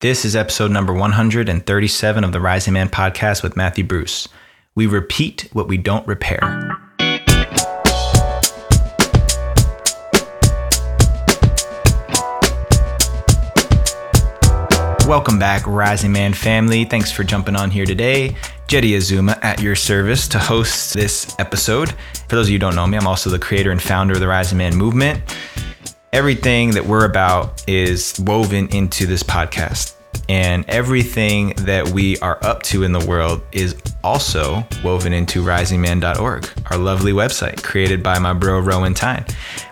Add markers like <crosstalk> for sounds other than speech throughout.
This is episode number 137 of the Rising Man podcast with Matthew Bruce. We repeat what we don't repair. Welcome back, Rising Man family. Thanks for jumping on here today. Jeddy Azuma at your service to host this episode. For those of you who don't know me, I'm also the creator and founder of the Rising Man movement everything that we're about is woven into this podcast. And everything that we are up to in the world is also woven into risingman.org, our lovely website created by my bro Rowan Tyne.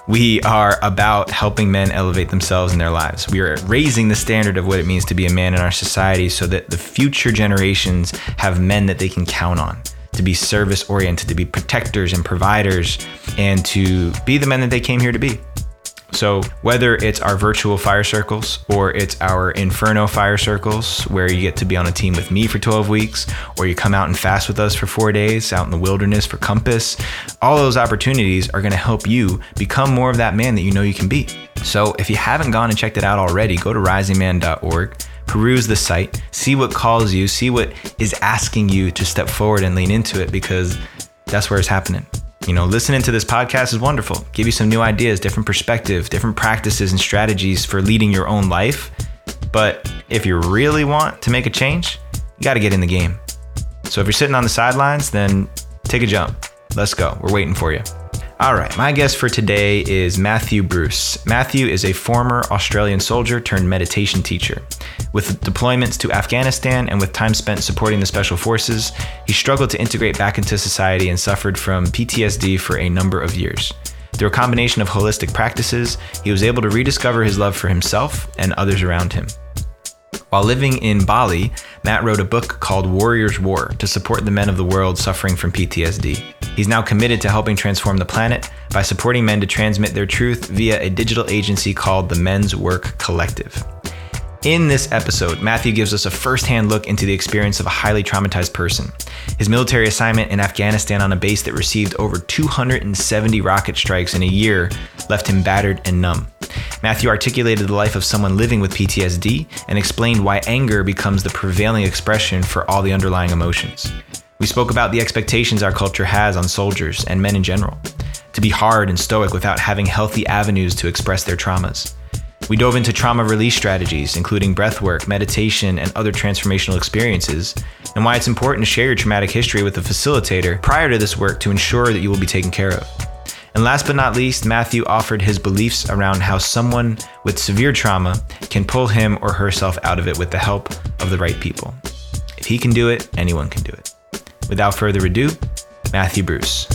We are about helping men elevate themselves in their lives. We are raising the standard of what it means to be a man in our society so that the future generations have men that they can count on to be service oriented, to be protectors and providers, and to be the men that they came here to be. So, whether it's our virtual fire circles or it's our Inferno fire circles, where you get to be on a team with me for 12 weeks, or you come out and fast with us for four days out in the wilderness for Compass, all those opportunities are going to help you become more of that man that you know you can be. So, if you haven't gone and checked it out already, go to risingman.org, peruse the site, see what calls you, see what is asking you to step forward and lean into it because that's where it's happening. You know, listening to this podcast is wonderful. Give you some new ideas, different perspective, different practices and strategies for leading your own life. But if you really want to make a change, you got to get in the game. So if you're sitting on the sidelines, then take a jump. Let's go. We're waiting for you. All right, my guest for today is Matthew Bruce. Matthew is a former Australian soldier turned meditation teacher. With deployments to Afghanistan and with time spent supporting the special forces, he struggled to integrate back into society and suffered from PTSD for a number of years. Through a combination of holistic practices, he was able to rediscover his love for himself and others around him. While living in Bali, Matt wrote a book called Warrior's War to support the men of the world suffering from PTSD. He's now committed to helping transform the planet by supporting men to transmit their truth via a digital agency called the Men's Work Collective. In this episode, Matthew gives us a firsthand look into the experience of a highly traumatized person. His military assignment in Afghanistan on a base that received over 270 rocket strikes in a year left him battered and numb. Matthew articulated the life of someone living with PTSD and explained why anger becomes the prevailing expression for all the underlying emotions. We spoke about the expectations our culture has on soldiers and men in general to be hard and stoic without having healthy avenues to express their traumas. We dove into trauma release strategies, including breathwork, meditation, and other transformational experiences, and why it's important to share your traumatic history with a facilitator prior to this work to ensure that you will be taken care of. And last but not least, Matthew offered his beliefs around how someone with severe trauma can pull him or herself out of it with the help of the right people. If he can do it, anyone can do it. Without further ado, Matthew Bruce.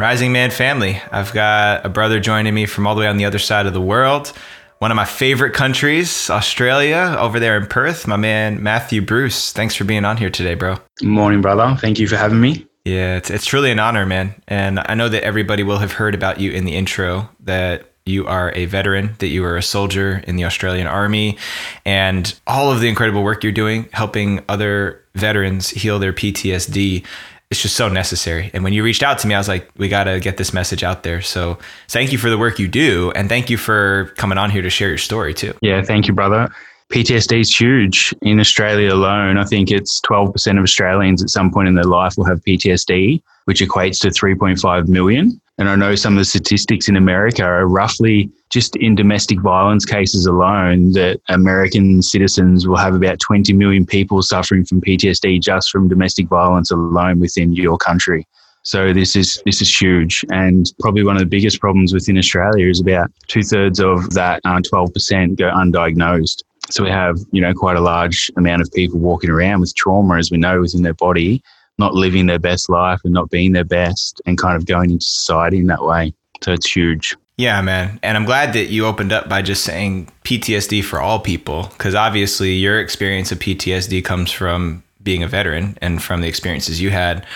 Rising Man family. I've got a brother joining me from all the way on the other side of the world. One of my favorite countries, Australia, over there in Perth. My man, Matthew Bruce. Thanks for being on here today, bro. Morning, brother. Thank you for having me. Yeah, it's, it's truly an honor, man. And I know that everybody will have heard about you in the intro that you are a veteran, that you are a soldier in the Australian Army, and all of the incredible work you're doing helping other veterans heal their PTSD it's just so necessary. And when you reached out to me, I was like, we got to get this message out there. So thank you for the work you do. And thank you for coming on here to share your story too. Yeah, thank you, brother. PTSD is huge in Australia alone. I think it's 12% of Australians at some point in their life will have PTSD, which equates to 3.5 million. And I know some of the statistics in America are roughly just in domestic violence cases alone that American citizens will have about 20 million people suffering from PTSD just from domestic violence alone within your country. So this is this is huge, and probably one of the biggest problems within Australia is about two thirds of that uh, twelve percent go undiagnosed. So we have you know quite a large amount of people walking around with trauma, as we know, within their body, not living their best life and not being their best and kind of going into society in that way. So it's huge. Yeah, man. And I'm glad that you opened up by just saying PTSD for all people, because obviously your experience of PTSD comes from being a veteran and from the experiences you had.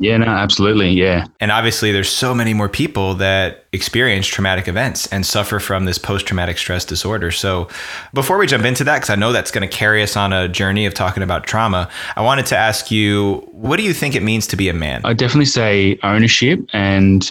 Yeah, no, absolutely. Yeah. And obviously, there's so many more people that experience traumatic events and suffer from this post traumatic stress disorder. So, before we jump into that, because I know that's going to carry us on a journey of talking about trauma, I wanted to ask you what do you think it means to be a man? I definitely say ownership and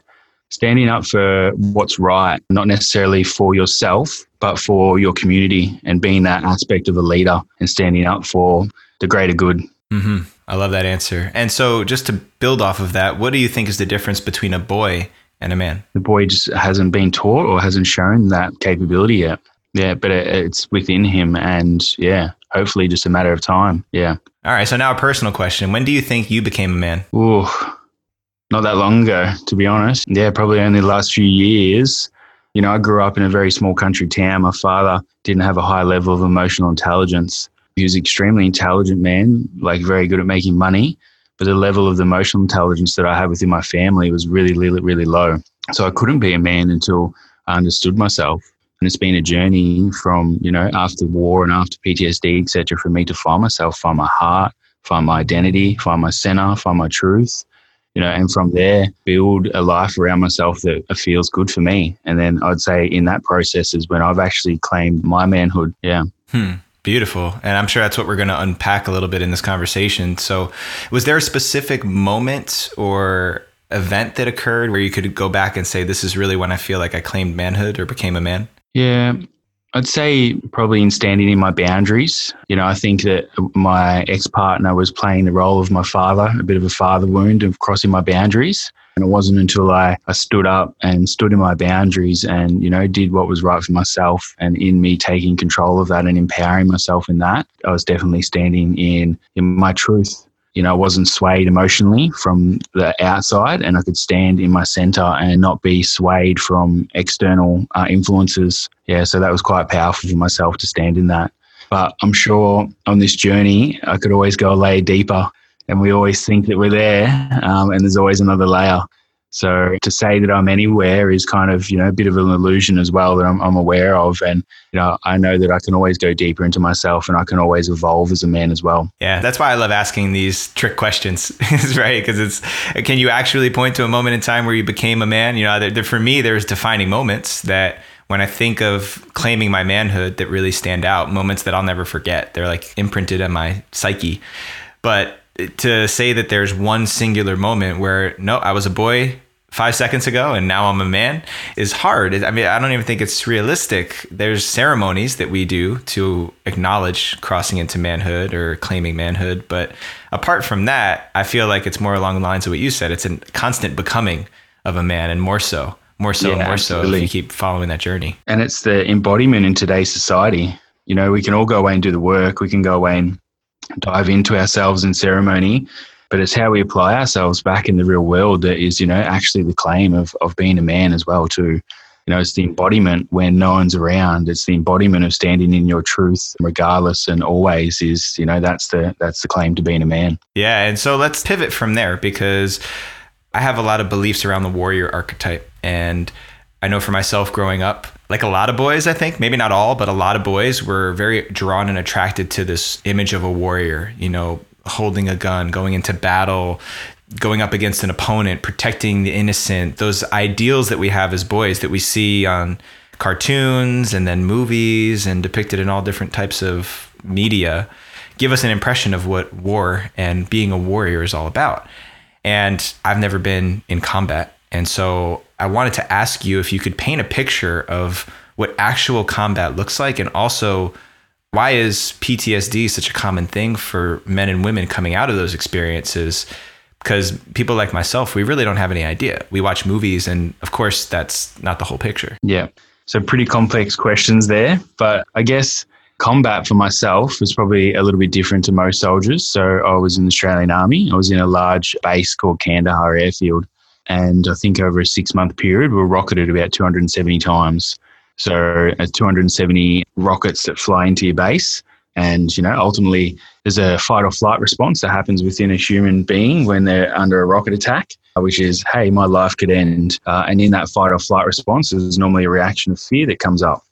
standing up for what's right, not necessarily for yourself, but for your community and being that aspect of a leader and standing up for the greater good. Mm-hmm. I love that answer. And so, just to build off of that, what do you think is the difference between a boy and a man? The boy just hasn't been taught or hasn't shown that capability yet. Yeah, but it's within him, and yeah, hopefully, just a matter of time. Yeah. All right. So now, a personal question: When do you think you became a man? Ooh, not that long ago, to be honest. Yeah, probably only the last few years. You know, I grew up in a very small country town. My father didn't have a high level of emotional intelligence. He was an extremely intelligent man, like very good at making money, but the level of the emotional intelligence that I had within my family was really, really, really low. So I couldn't be a man until I understood myself. And it's been a journey from, you know, after war and after PTSD, etc., for me to find myself, find my heart, find my identity, find my center, find my truth you know, and from there build a life around myself that feels good for me. And then I'd say in that process is when I've actually claimed my manhood. Yeah. Hmm. Beautiful. And I'm sure that's what we're going to unpack a little bit in this conversation. So, was there a specific moment or event that occurred where you could go back and say, this is really when I feel like I claimed manhood or became a man? Yeah. I'd say probably in standing in my boundaries. You know, I think that my ex partner was playing the role of my father, a bit of a father wound of crossing my boundaries. And it wasn't until I, I stood up and stood in my boundaries and, you know, did what was right for myself and in me taking control of that and empowering myself in that, I was definitely standing in, in my truth you know, I wasn't swayed emotionally from the outside and I could stand in my center and not be swayed from external uh, influences. Yeah, so that was quite powerful for myself to stand in that. But I'm sure on this journey, I could always go a layer deeper. And we always think that we're there, um, and there's always another layer. So to say that I'm anywhere is kind of, you know, a bit of an illusion as well that I'm, I'm, aware of. And, you know, I know that I can always go deeper into myself and I can always evolve as a man as well. Yeah. That's why I love asking these trick questions, <laughs> right? Because it's, can you actually point to a moment in time where you became a man? You know, for me, there's defining moments that when I think of claiming my manhood that really stand out, moments that I'll never forget. They're like imprinted in my psyche. But to say that there's one singular moment where no, I was a boy five seconds ago and now I'm a man is hard. I mean, I don't even think it's realistic. There's ceremonies that we do to acknowledge crossing into manhood or claiming manhood. But apart from that, I feel like it's more along the lines of what you said. It's a constant becoming of a man and more so, more so, yeah, more absolutely. so if you keep following that journey. And it's the embodiment in today's society. You know, we can all go away and do the work. We can go away and dive into ourselves in ceremony but it's how we apply ourselves back in the real world that is you know actually the claim of, of being a man as well too. You know it's the embodiment when no one's around. It's the embodiment of standing in your truth regardless and always is you know that's the that's the claim to being a man. Yeah and so let's pivot from there because i have a lot of beliefs around the warrior archetype. And i know for myself growing up like a lot of boys, I think, maybe not all, but a lot of boys were very drawn and attracted to this image of a warrior, you know, holding a gun, going into battle, going up against an opponent, protecting the innocent, those ideals that we have as boys that we see on cartoons and then movies and depicted in all different types of media give us an impression of what war and being a warrior is all about. And I've never been in combat. And so I wanted to ask you if you could paint a picture of what actual combat looks like and also why is PTSD such a common thing for men and women coming out of those experiences? Because people like myself, we really don't have any idea. We watch movies, and of course, that's not the whole picture. Yeah. So, pretty complex questions there. But I guess combat for myself was probably a little bit different to most soldiers. So, I was in the Australian Army, I was in a large base called Kandahar Airfield. And I think over a six month period, we're rocketed about 270 times. So, uh, 270 rockets that fly into your base. And, you know, ultimately, there's a fight or flight response that happens within a human being when they're under a rocket attack, which is, hey, my life could end. Uh, and in that fight or flight response, there's normally a reaction of fear that comes up.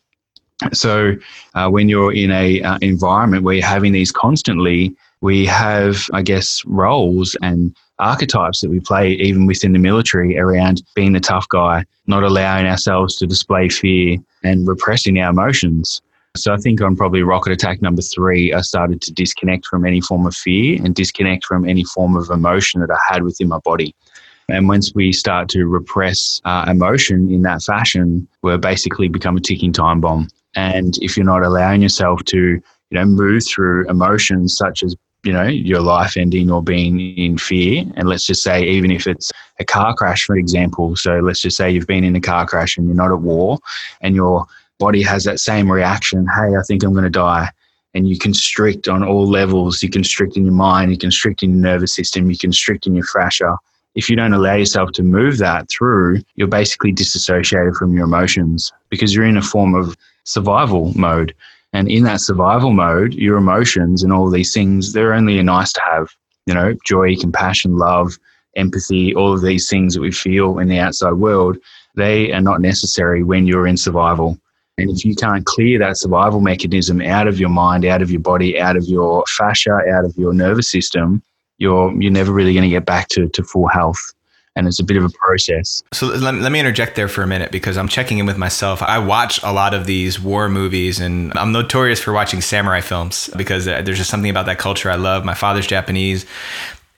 So, uh, when you're in a uh, environment where you're having these constantly, we have, I guess, roles and archetypes that we play even within the military around being the tough guy, not allowing ourselves to display fear and repressing our emotions. So I think on probably rocket attack number three, I started to disconnect from any form of fear and disconnect from any form of emotion that I had within my body. And once we start to repress uh, emotion in that fashion, we're basically become a ticking time bomb. And if you're not allowing yourself to, you know, move through emotions such as you know your life ending or being in fear. And let's just say even if it's a car crash for example so let's just say you've been in a car crash and you're not at war and your body has that same reaction hey i think i'm going to die. And you constrict on all levels. You constrict in your mind you constrict in your nervous system you constrict in your fascia if you don't allow yourself to move that through, you're basically disassociated from your emotions because you're in a form of survival mode. And in that survival mode, your emotions and all these things, they're only a nice to have. You know, joy, compassion, love, empathy, all of these things that we feel in the outside world, they are not necessary when you're in survival. And if you can't clear that survival mechanism out of your mind, out of your body, out of your fascia, out of your nervous system, you're you're never really going to get back to, to full health and it's a bit of a process. So let, let me interject there for a minute because I'm checking in with myself. I watch a lot of these war movies and I'm notorious for watching samurai films because uh, there's just something about that culture I love. My father's Japanese.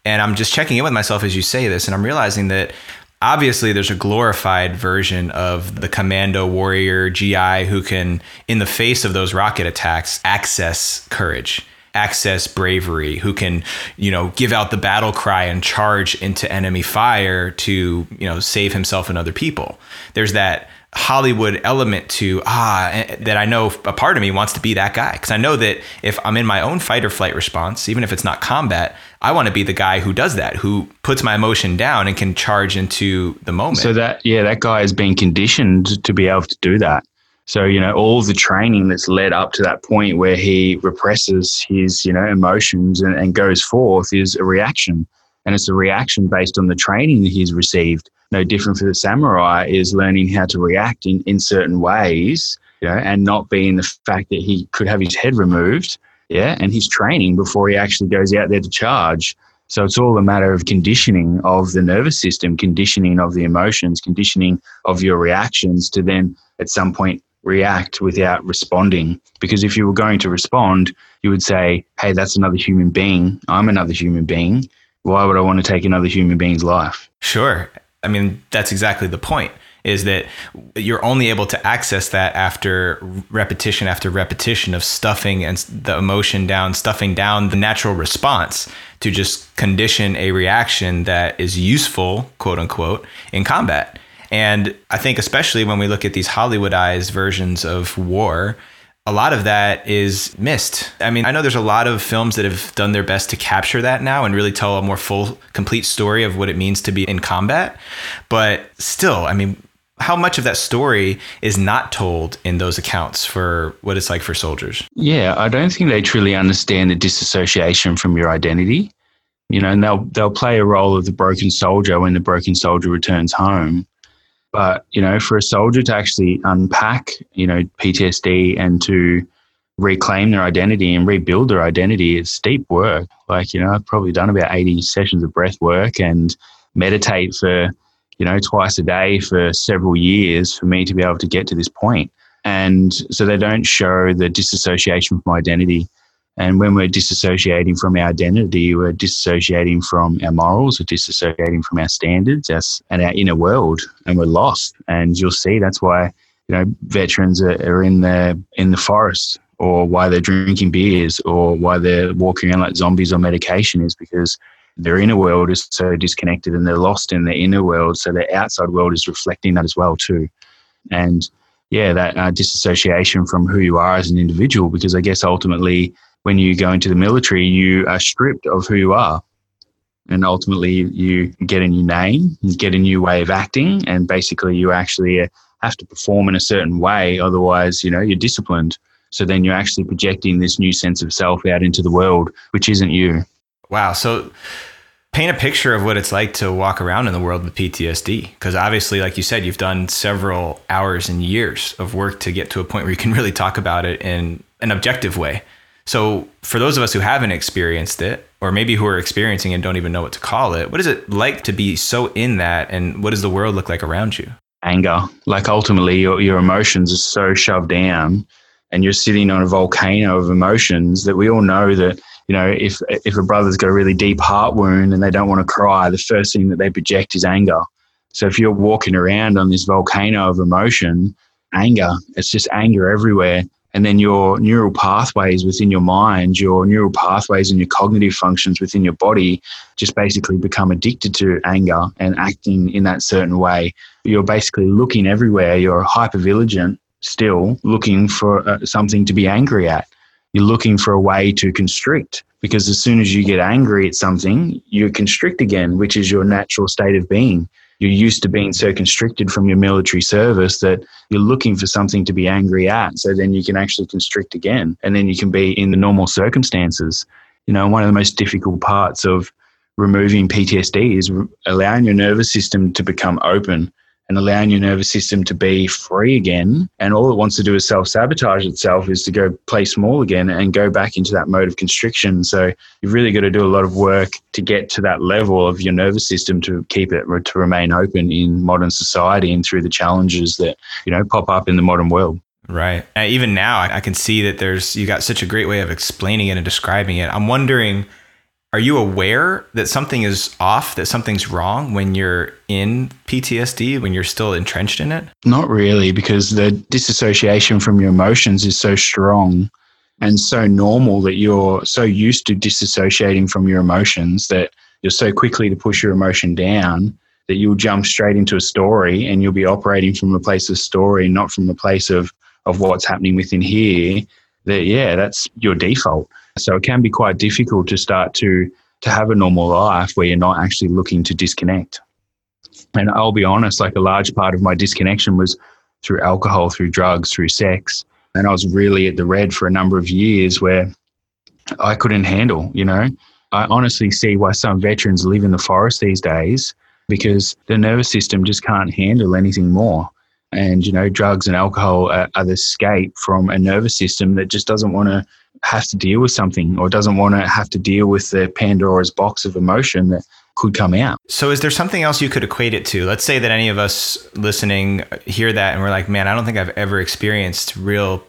And I'm just checking in with myself as you say this and I'm realizing that obviously there's a glorified version of the commando warrior GI who can in the face of those rocket attacks access courage access bravery, who can, you know, give out the battle cry and charge into enemy fire to, you know, save himself and other people. There's that Hollywood element to ah eh, that I know a part of me wants to be that guy because I know that if I'm in my own fight or flight response, even if it's not combat, I want to be the guy who does that, who puts my emotion down and can charge into the moment. So that yeah, that guy has been conditioned to be able to do that. So, you know, all the training that's led up to that point where he represses his, you know, emotions and, and goes forth is a reaction. And it's a reaction based on the training that he's received. No different for the samurai is learning how to react in, in certain ways, you know, and not being the fact that he could have his head removed. Yeah. And he's training before he actually goes out there to charge. So it's all a matter of conditioning of the nervous system, conditioning of the emotions, conditioning of your reactions to then at some point react without responding. Because if you were going to respond, you would say, hey, that's another human being. I'm another human being. Why would I want to take another human being's life? Sure. I mean, that's exactly the point is that you're only able to access that after repetition after repetition of stuffing and the emotion down, stuffing down the natural response to just condition a reaction that is useful, quote unquote, in combat. And I think, especially when we look at these Hollywoodized versions of war, a lot of that is missed. I mean, I know there's a lot of films that have done their best to capture that now and really tell a more full, complete story of what it means to be in combat. But still, I mean, how much of that story is not told in those accounts for what it's like for soldiers? Yeah, I don't think they truly understand the disassociation from your identity. You know, and they'll they'll play a role of the broken soldier when the broken soldier returns home. But, you know, for a soldier to actually unpack, you know, PTSD and to reclaim their identity and rebuild their identity, is deep work. Like, you know, I've probably done about 80 sessions of breath work and meditate for, you know, twice a day for several years for me to be able to get to this point. And so they don't show the disassociation from identity. And when we're disassociating from our identity, we're disassociating from our morals, we're disassociating from our standards and our inner world, and we're lost. And you'll see that's why you know veterans are, are in the in the forest, or why they're drinking beers, or why they're walking around like zombies on medication is because their inner world is so disconnected and they're lost in their inner world. So their outside world is reflecting that as well too. And yeah, that uh, disassociation from who you are as an individual, because I guess ultimately when you go into the military, you are stripped of who you are. And ultimately, you get a new name, you get a new way of acting, and basically, you actually uh, have to perform in a certain way. Otherwise, you know, you're disciplined. So then you're actually projecting this new sense of self out into the world, which isn't you. Wow. So paint a picture of what it's like to walk around in the world with PTSD. Because obviously, like you said, you've done several hours and years of work to get to a point where you can <laughs> really talk about it in an objective way. So, for those of us who haven't experienced it, or maybe who are experiencing and don't even know what to call it, what is it like to be so in that? And what does the world look like around you? Anger. Like ultimately, your, your emotions are so shoved down, and you're sitting on a volcano of emotions that we all know that you know, if if a brother's got a really deep heart wound and they don't want to cry, the first thing that they project is anger. So if you're walking around on this volcano of emotion, anger, it's just anger everywhere. And then your neural pathways within your mind, your neural pathways and your cognitive functions within your body just basically become addicted to anger and acting in that certain way. You're basically looking everywhere. You're hyper vigilant, still looking for uh, something to be angry at. You're looking for a way to constrict because as soon as you get angry at something, you constrict again, which is your natural state of being you're used to being so constricted from your military service that you're looking for something to be angry at. So then you can actually constrict again. And then you can be in the normal circumstances. You know, one of the most difficult parts of removing PTSD is allowing your nervous system to become open and allowing your nervous system to be free again. And all it wants to do is self sabotage itself, is to go play small again and go back into that mode of constriction. So you've really got to do a lot of work to get to that level of your nervous system to keep it to remain open in modern society and through the challenges that you know pop up in the modern world. Right. even now, I can see that there's you got such a great way of explaining it and describing it. I'm wondering are you aware that something is off, that something's wrong when you're in PTSD, when you're still entrenched in it? Not really, because the disassociation from your emotions is so strong and so normal that you're so used to disassociating from your emotions that you're so quickly to push your emotion down that you'll jump straight into a story and you'll be operating from a place of story, not from a place of, of what's happening within here. That, yeah, that's your default. So it can be quite difficult to start to to have a normal life where you're not actually looking to disconnect. And I'll be honest, like a large part of my disconnection was through alcohol, through drugs, through sex. And I was really at the red for a number of years where I couldn't handle, you know. I honestly see why some veterans live in the forest these days because the nervous system just can't handle anything more. And, you know, drugs and alcohol are, are the escape from a nervous system that just doesn't want to has to deal with something or doesn't want to have to deal with the Pandora's box of emotion that could come out. So, is there something else you could equate it to? Let's say that any of us listening hear that and we're like, man, I don't think I've ever experienced real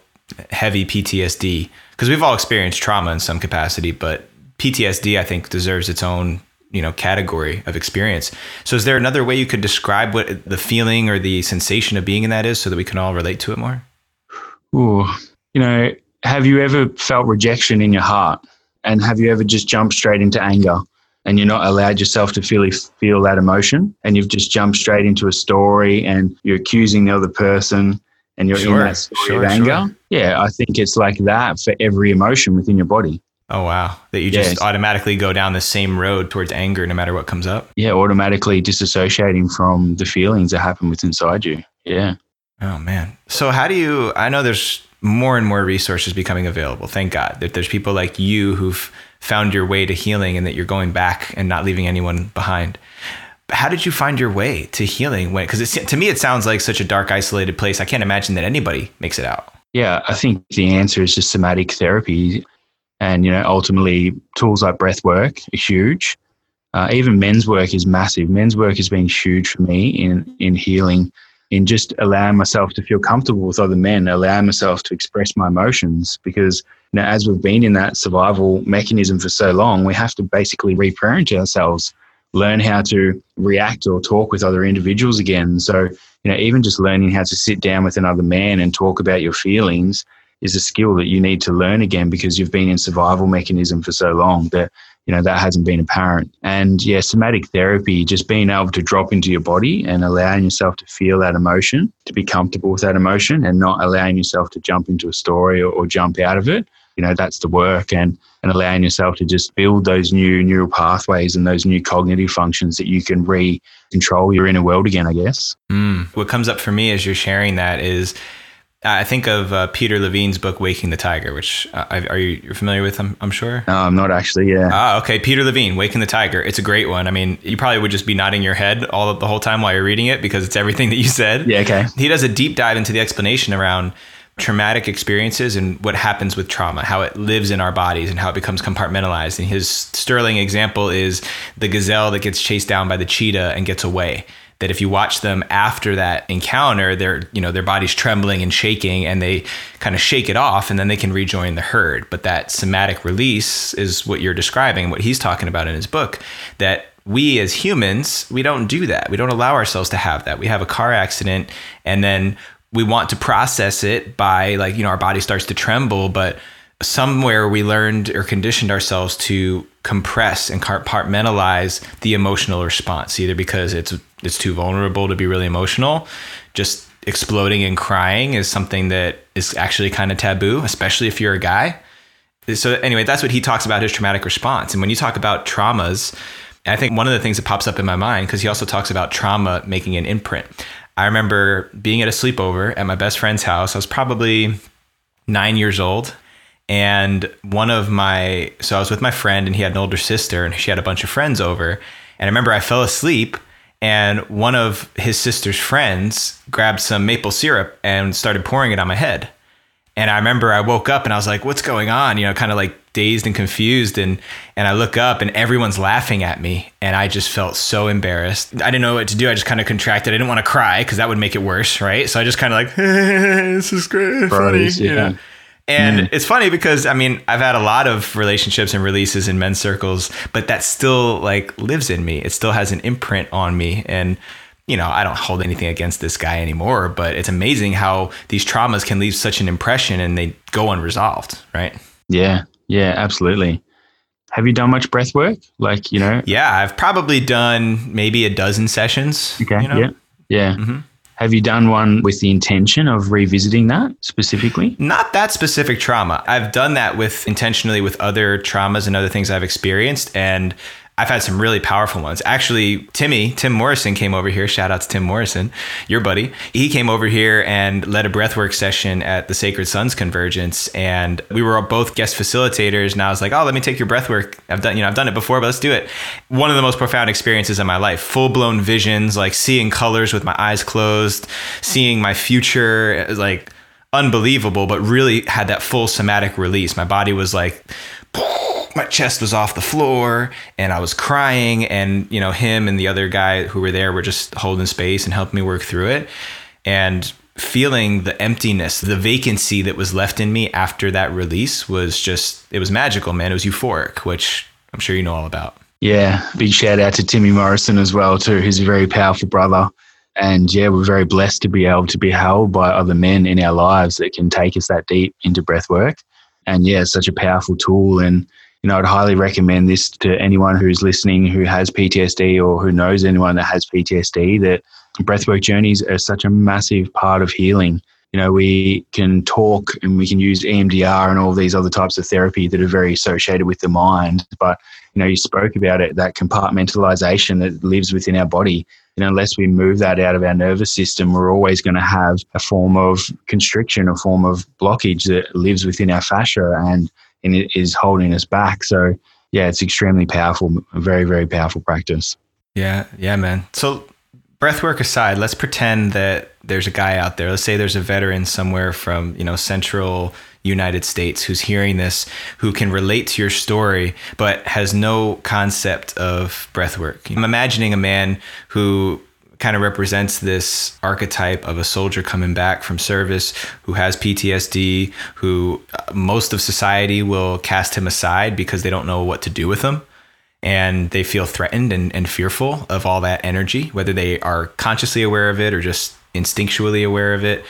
heavy PTSD because we've all experienced trauma in some capacity, but PTSD, I think, deserves its own you know category of experience. So, is there another way you could describe what the feeling or the sensation of being in that is, so that we can all relate to it more? Ooh, you know, have you ever felt rejection in your heart? And have you ever just jumped straight into anger and you're not allowed yourself to feel, feel that emotion? And you've just jumped straight into a story and you're accusing the other person and you're sure, in that story sure, of anger? Sure. Yeah, I think it's like that for every emotion within your body. Oh wow! That you just automatically go down the same road towards anger, no matter what comes up. Yeah, automatically disassociating from the feelings that happen within inside you. Yeah. Oh man. So how do you? I know there's more and more resources becoming available. Thank God that there's people like you who've found your way to healing and that you're going back and not leaving anyone behind. How did you find your way to healing? When because to me it sounds like such a dark, isolated place. I can't imagine that anybody makes it out. Yeah, I think the answer is just somatic therapy, and you know ultimately tools like breath work are huge. Uh, even men's work is massive. Men's work has been huge for me in in healing in just allowing myself to feel comfortable with other men, allowing myself to express my emotions. Because you know, as we've been in that survival mechanism for so long, we have to basically reparent ourselves, learn how to react or talk with other individuals again. So, you know, even just learning how to sit down with another man and talk about your feelings is a skill that you need to learn again because you've been in survival mechanism for so long that you know that hasn't been apparent. And yeah somatic therapy just being able to drop into your body and allowing yourself to feel that emotion to be comfortable with that emotion and not allowing yourself to jump into a story or, or jump out of it you know that's the work. And and allowing yourself to just build those new neural pathways and those new cognitive functions that you can re-control your inner world again i guess. Mm. what comes up for me as you're sharing that is I think of uh, Peter Levine's book "Waking the Tiger," which uh, are you familiar with? I'm, I'm sure. No, I'm not actually. Yeah. Ah, okay. Peter Levine, "Waking the Tiger." It's a great one. I mean, you probably would just be nodding your head all the whole time while you're reading it because it's everything that you said. Yeah. Okay. He does a deep dive into the explanation around traumatic experiences and what happens with trauma, how it lives in our bodies and how it becomes compartmentalized. And his sterling example is the gazelle that gets chased down by the cheetah and gets away. That if you watch them after that encounter, their you know their body's trembling and shaking, and they kind of shake it off, and then they can rejoin the herd. But that somatic release is what you're describing, what he's talking about in his book. That we as humans, we don't do that. We don't allow ourselves to have that. We have a car accident, and then we want to process it by like you know our body starts to tremble but somewhere we learned or conditioned ourselves to compress and compartmentalize the emotional response either because it's it's too vulnerable to be really emotional just exploding and crying is something that is actually kind of taboo especially if you're a guy so anyway that's what he talks about his traumatic response and when you talk about traumas I think one of the things that pops up in my mind because he also talks about trauma making an imprint I remember being at a sleepover at my best friend's house. I was probably nine years old. And one of my, so I was with my friend and he had an older sister and she had a bunch of friends over. And I remember I fell asleep and one of his sister's friends grabbed some maple syrup and started pouring it on my head. And I remember I woke up and I was like, what's going on? You know, kind of like dazed and confused and and I look up and everyone's laughing at me and I just felt so embarrassed. I didn't know what to do. I just kind of contracted. I didn't want to cry because that would make it worse, right? So I just kind of like, hey, <laughs> this is great, funny, yeah. know. And mm. it's funny because I mean, I've had a lot of relationships and releases in men's circles, but that still like lives in me. It still has an imprint on me and you know, I don't hold anything against this guy anymore, but it's amazing how these traumas can leave such an impression and they go unresolved, right? Yeah. Yeah, absolutely. Have you done much breath work? Like, you know? Yeah, I've probably done maybe a dozen sessions. Okay. You know? Yeah. Yeah. Mm-hmm. Have you done one with the intention of revisiting that specifically? Not that specific trauma. I've done that with intentionally with other traumas and other things I've experienced. And I've had some really powerful ones. Actually, Timmy, Tim Morrison came over here. Shout out to Tim Morrison, your buddy. He came over here and led a breathwork session at the Sacred Sons Convergence. And we were both guest facilitators. And I was like, oh, let me take your breathwork. I've done, you know, I've done it before, but let's do it. One of the most profound experiences in my life. Full blown visions, like seeing colors with my eyes closed, seeing my future, like unbelievable, but really had that full somatic release. My body was like, my chest was off the floor and I was crying and you know him and the other guy who were there were just holding space and helping me work through it. And feeling the emptiness the vacancy that was left in me after that release was just it was magical man. It was euphoric which I'm sure you know all about. Yeah big shout out to Timmy Morrison as well too. He's a very powerful brother. And yeah we're very blessed to be able to be held by other men in our lives that can take us that deep into breath work. And yeah it's such a powerful tool. And you know, I'd highly recommend this to anyone who's listening who has PTSD or who knows anyone that has PTSD that breathwork journeys are such a massive part of healing. You know, we can talk and we can use EMDR and all these other types of therapy that are very associated with the mind. But, you know, you spoke about it, that compartmentalization that lives within our body. Know, unless we move that out of our nervous system, we're always going to have a form of constriction, a form of blockage that lives within our fascia. And and it is holding us back. So yeah, it's extremely powerful, very, very powerful practice. Yeah, yeah, man. So breathwork aside, let's pretend that there's a guy out there. Let's say there's a veteran somewhere from, you know, central United States who's hearing this, who can relate to your story, but has no concept of breathwork. I'm imagining a man who kind of represents this archetype of a soldier coming back from service who has PTSD, who uh, most of society will cast him aside because they don't know what to do with him. And they feel threatened and, and fearful of all that energy, whether they are consciously aware of it or just instinctually aware of it.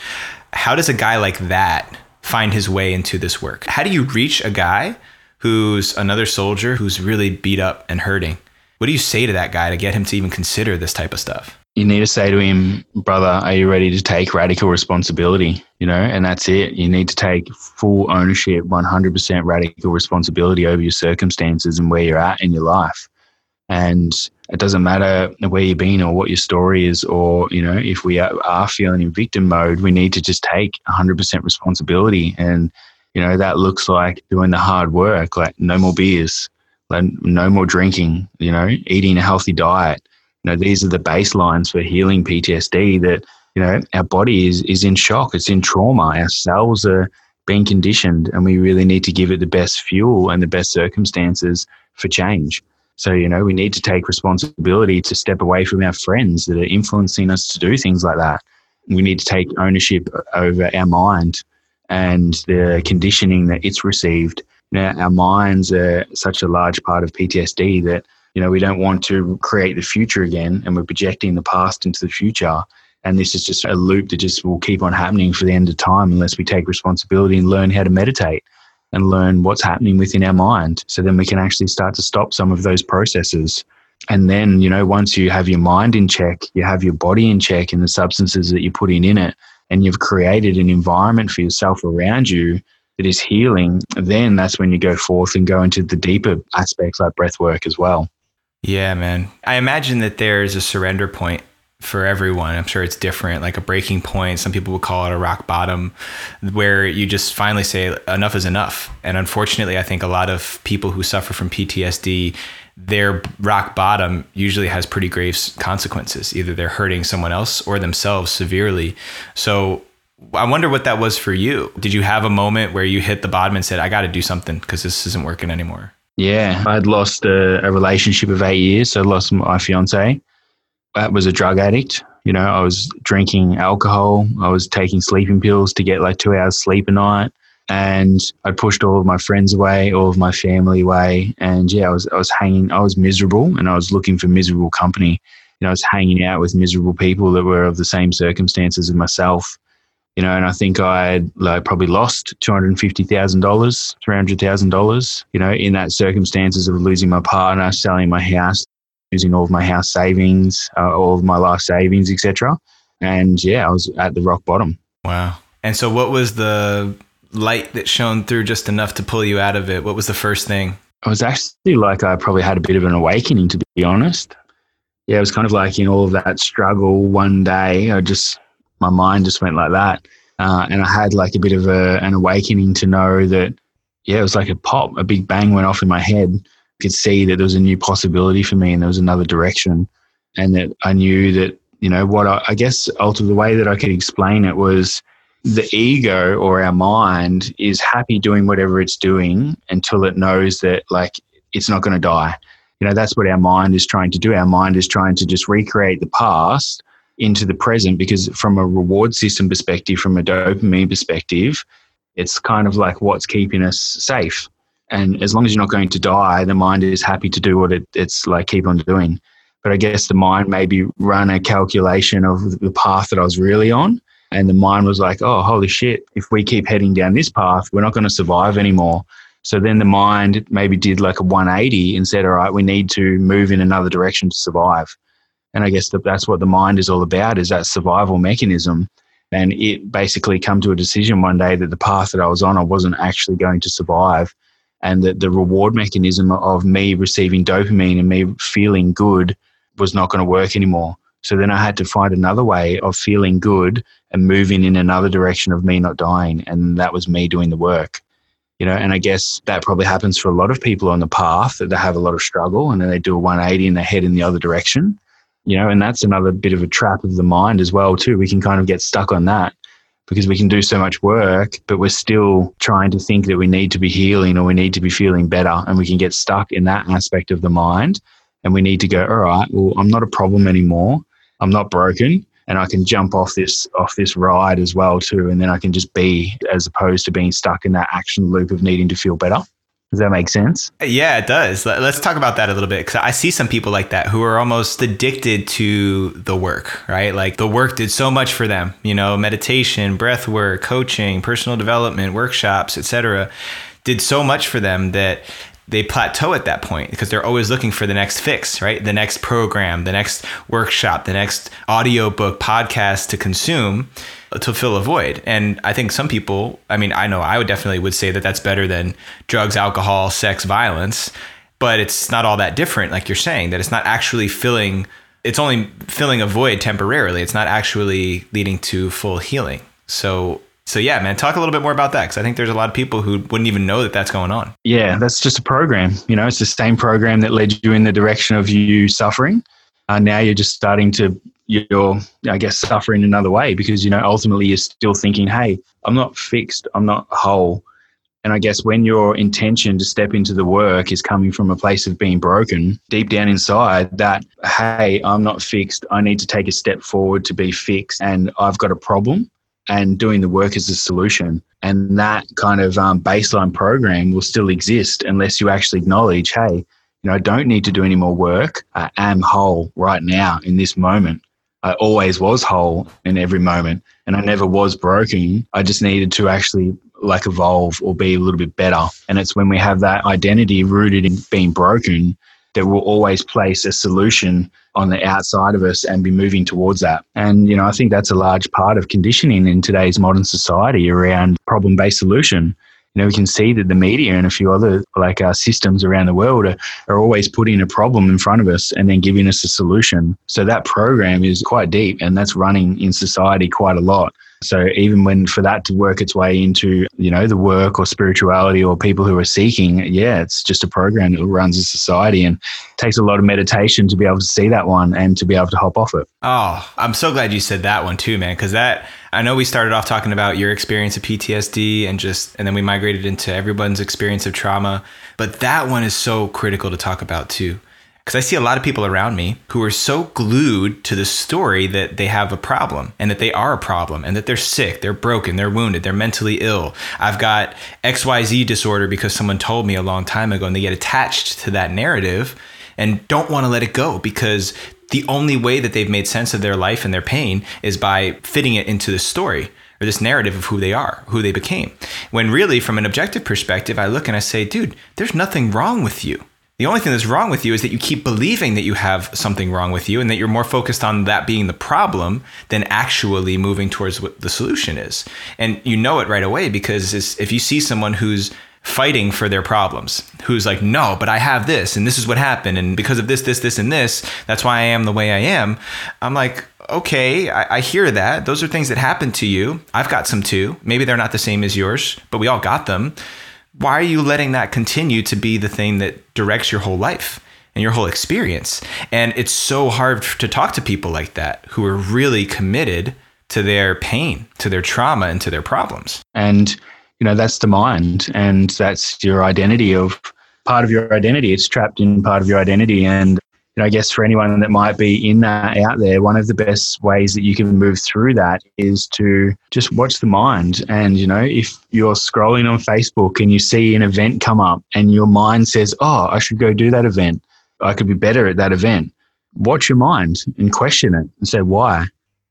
How does a guy like that find his way into this work? How do you reach a guy who's another soldier who's really beat up and hurting? What do you say to that guy to get him to even consider this type of stuff? You need to say to him, brother, are you ready to take radical responsibility? You know, and that's it. You need to take full ownership, 100% radical responsibility over your circumstances and where you're at in your life. And it doesn't matter where you've been or what your story is, or, you know, if we are feeling in victim mode, we need to just take 100% responsibility. And, you know, that looks like doing the hard work, like no more beers, like no more drinking, you know, eating a healthy diet, you know, these are the baselines for healing PTSD that you know, our body is, is in shock. It's in trauma. Our cells are being conditioned and we really need to give it the best fuel and the best circumstances for change. So, you know, we need to take responsibility to step away from our friends that are influencing us to do things like that. We need to take ownership over our mind and the conditioning that it's received. Now, our minds are such a large part of PTSD that, you know, we don't want to create the future again and we're projecting the past into the future. And this is just a loop that just will keep on happening for the end of time unless we take responsibility and learn how to meditate and learn what's happening within our mind. So then we can actually start to stop some of those processes. And then, you know, once you have your mind in check, you have your body in check and the substances that you're putting in it, and you've created an environment for yourself around you that is healing, then that's when you go forth and go into the deeper aspects like breath work as well. Yeah, man. I imagine that there's a surrender point for everyone. I'm sure it's different, like a breaking point. Some people would call it a rock bottom, where you just finally say, enough is enough. And unfortunately, I think a lot of people who suffer from PTSD, their rock bottom usually has pretty grave consequences. Either they're hurting someone else or themselves severely. So I wonder what that was for you. Did you have a moment where you hit the bottom and said, I got to do something because this isn't working anymore? Yeah, I'd lost a, a relationship of eight years. So I lost my fiance I was a drug addict. You know, I was drinking alcohol. I was taking sleeping pills to get like two hours sleep a night. And I pushed all of my friends away, all of my family away. And yeah, I was, I was hanging, I was miserable and I was looking for miserable company. You know, I was hanging out with miserable people that were of the same circumstances as myself. You know, and I think I like probably lost two hundred and fifty thousand dollars, three hundred thousand dollars. You know, in that circumstances of losing my partner, selling my house, using all of my house savings, uh, all of my life savings, etc. And yeah, I was at the rock bottom. Wow. And so, what was the light that shone through just enough to pull you out of it? What was the first thing? I was actually like I probably had a bit of an awakening, to be honest. Yeah, it was kind of like in all of that struggle. One day, I just my mind just went like that, uh, and I had like a bit of a, an awakening to know that yeah, it was like a pop, a big bang went off in my head could see that there was a new possibility for me and there was another direction. And that I knew that, you know, what I, I guess ultimately the way that I could explain it was the ego or our mind is happy doing whatever it's doing until it knows that like it's not going to die. You know, that's what our mind is trying to do. Our mind is trying to just recreate the past into the present because from a reward system perspective, from a dopamine perspective, it's kind of like what's keeping us safe and as long as you're not going to die, the mind is happy to do what it, it's like keep on doing. But I guess the mind maybe run a calculation of the path that I was really on. And the mind was like, oh, holy shit, if we keep heading down this path, we're not going to survive anymore. So then the mind maybe did like a 180 and said, all right, we need to move in another direction to survive. And I guess that that's what the mind is all about is that survival mechanism. And it basically come to a decision one day that the path that I was on, I wasn't actually going to survive and that the reward mechanism of me receiving dopamine and me feeling good was not going to work anymore. So then I had to find another way of feeling good and moving in another direction of me not dying. And that was me doing the work. You know, and I guess that probably happens for a lot of people on the path that they have a lot of struggle and then they do a 180 and they head in the other direction. You know, and that's another bit of a trap of the mind as well, too. We can kind of get stuck on that because we can do so much work, but we're still trying to think that we need to be healing or we need to be feeling better. And we can get stuck in that aspect of the mind. And we need to go, all right, well, I'm not a problem anymore. I'm not broken. And I can jump off this off this ride as well too. And then I can just be as opposed to being stuck in that action loop of needing to feel better. Does that make sense? Yeah, it does. Let's talk about that a little bit because I see some people like that who are almost addicted to the work, right? Like the work did so much for them, you know, meditation, breath work, coaching, personal development, workshops, etc. did so much for them that they plateau at that point because they're always looking for the next fix, right? The next program, the next workshop, the next audiobook, podcast to consume to fill a void. And I think some people, I mean, I know I would definitely would say that that's better than drugs, alcohol, sex, violence, but it's not all that different like you're saying that it's not actually filling it's only filling a void temporarily. It's not actually leading to full healing. So so yeah, man, talk a little bit more about that because I think there's a lot of people who wouldn't even know that that's going on. Yeah, that's just a program. You know, it's the same program that led you in the direction of you suffering. Uh, now you're just starting to you're, I guess, suffering another way because, you know, ultimately you're still thinking, hey, I'm not fixed, I'm not whole. And I guess when your intention to step into the work is coming from a place of being broken, deep down inside, that, hey, I'm not fixed. I need to take a step forward to be fixed and I've got a problem and doing the work is a solution. And that kind of um, baseline program will still exist unless you actually acknowledge, hey, you know, I don't need to do any more work. I am whole right now in this moment. I always was whole in every moment and I never was broken. I just needed to actually like evolve or be a little bit better. And it's when we have that identity rooted in being broken that we'll always place a solution on the outside of us and be moving towards that. And, you know, I think that's a large part of conditioning in today's modern society around problem based solution. You know, we can see that the media and a few other like our uh, systems around the world are, are always putting a problem in front of us and then giving us a solution. So that program is quite deep and that's running in society quite a lot. So even when for that to work its way into, you know, the work or spirituality or people who are seeking, yeah, it's just a program that runs a society and takes a lot of meditation to be able to see that one and to be able to hop off it. Oh, I'm so glad you said that one too, man, because that I know we started off talking about your experience of PTSD and just and then we migrated into everyone's experience of trauma, but that one is so critical to talk about too because I see a lot of people around me who are so glued to the story that they have a problem and that they are a problem and that they're sick, they're broken, they're wounded, they're mentally ill. I've got XYZ disorder because someone told me a long time ago and they get attached to that narrative and don't want to let it go because the only way that they've made sense of their life and their pain is by fitting it into the story or this narrative of who they are, who they became. When really, from an objective perspective, I look and I say, dude, there's nothing wrong with you. The only thing that's wrong with you is that you keep believing that you have something wrong with you and that you're more focused on that being the problem than actually moving towards what the solution is. And you know it right away because if you see someone who's fighting for their problems, who's like, no, but I have this and this is what happened. And because of this, this, this, and this, that's why I am the way I am. I'm like, okay, I, I hear that. Those are things that happen to you. I've got some too. Maybe they're not the same as yours, but we all got them why are you letting that continue to be the thing that directs your whole life and your whole experience? And it's so hard to talk to people like that who are really committed to their pain, to their trauma, and to their problems. And, you know, that's the mind and that's your identity of part of your identity. It's trapped in part of your identity. And know, I guess for anyone that might be in that out there, one of the best ways that you can move through that is to just watch the mind. And, you know, if you're scrolling on Facebook and you see an event come up and your mind says, oh, I should go do that event, I could be better at that event, watch your mind and question it and say, why?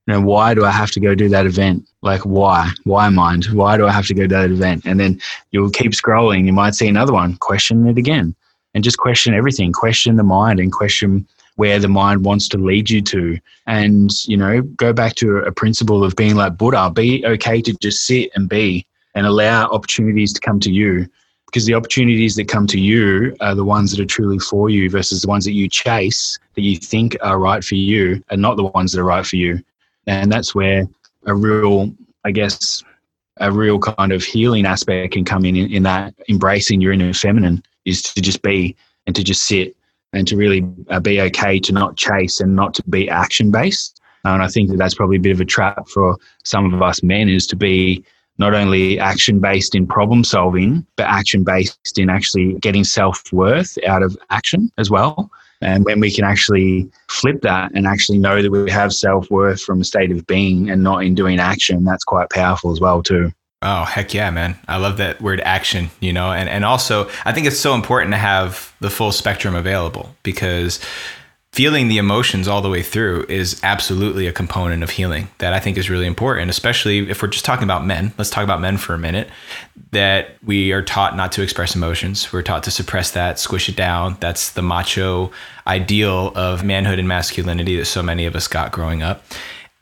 You know, why do I have to go do that event? Like, why? Why mind? Why do I have to go to that event? And then you'll keep scrolling. You might see another one, question it again and just question everything, question the mind and question where the mind wants to lead you to. And, you know, go back to a principle of being like Buddha, be okay to just sit and be and allow opportunities to come to you because the opportunities that come to you are the ones that are truly for you versus the ones that you chase that you think are right for you and not the ones that are right for you. And that's where a real, I guess, a real kind of healing aspect can come in, in, in that embracing your inner feminine is to just be and to just sit and to really uh, be okay to not chase and not to be action based. and I think that that's probably a bit of a trap for some of us men is to be not only action based in problem solving, but action based in actually getting self worth out of action as well. And when we can actually flip that and actually know that we have self worth from a state of being and not in doing action, that's quite powerful as well, too. Oh, heck yeah, man. I love that word action, you know, and, and also I think it's so important to have the full spectrum available because feeling the emotions all the way through is absolutely a component of healing that I think is really important, especially if we're just talking about men. Let's talk about men for a minute. That we are taught not to express emotions. We're taught to suppress that, squish it down. That's the macho ideal of manhood and masculinity that so many of us got growing up.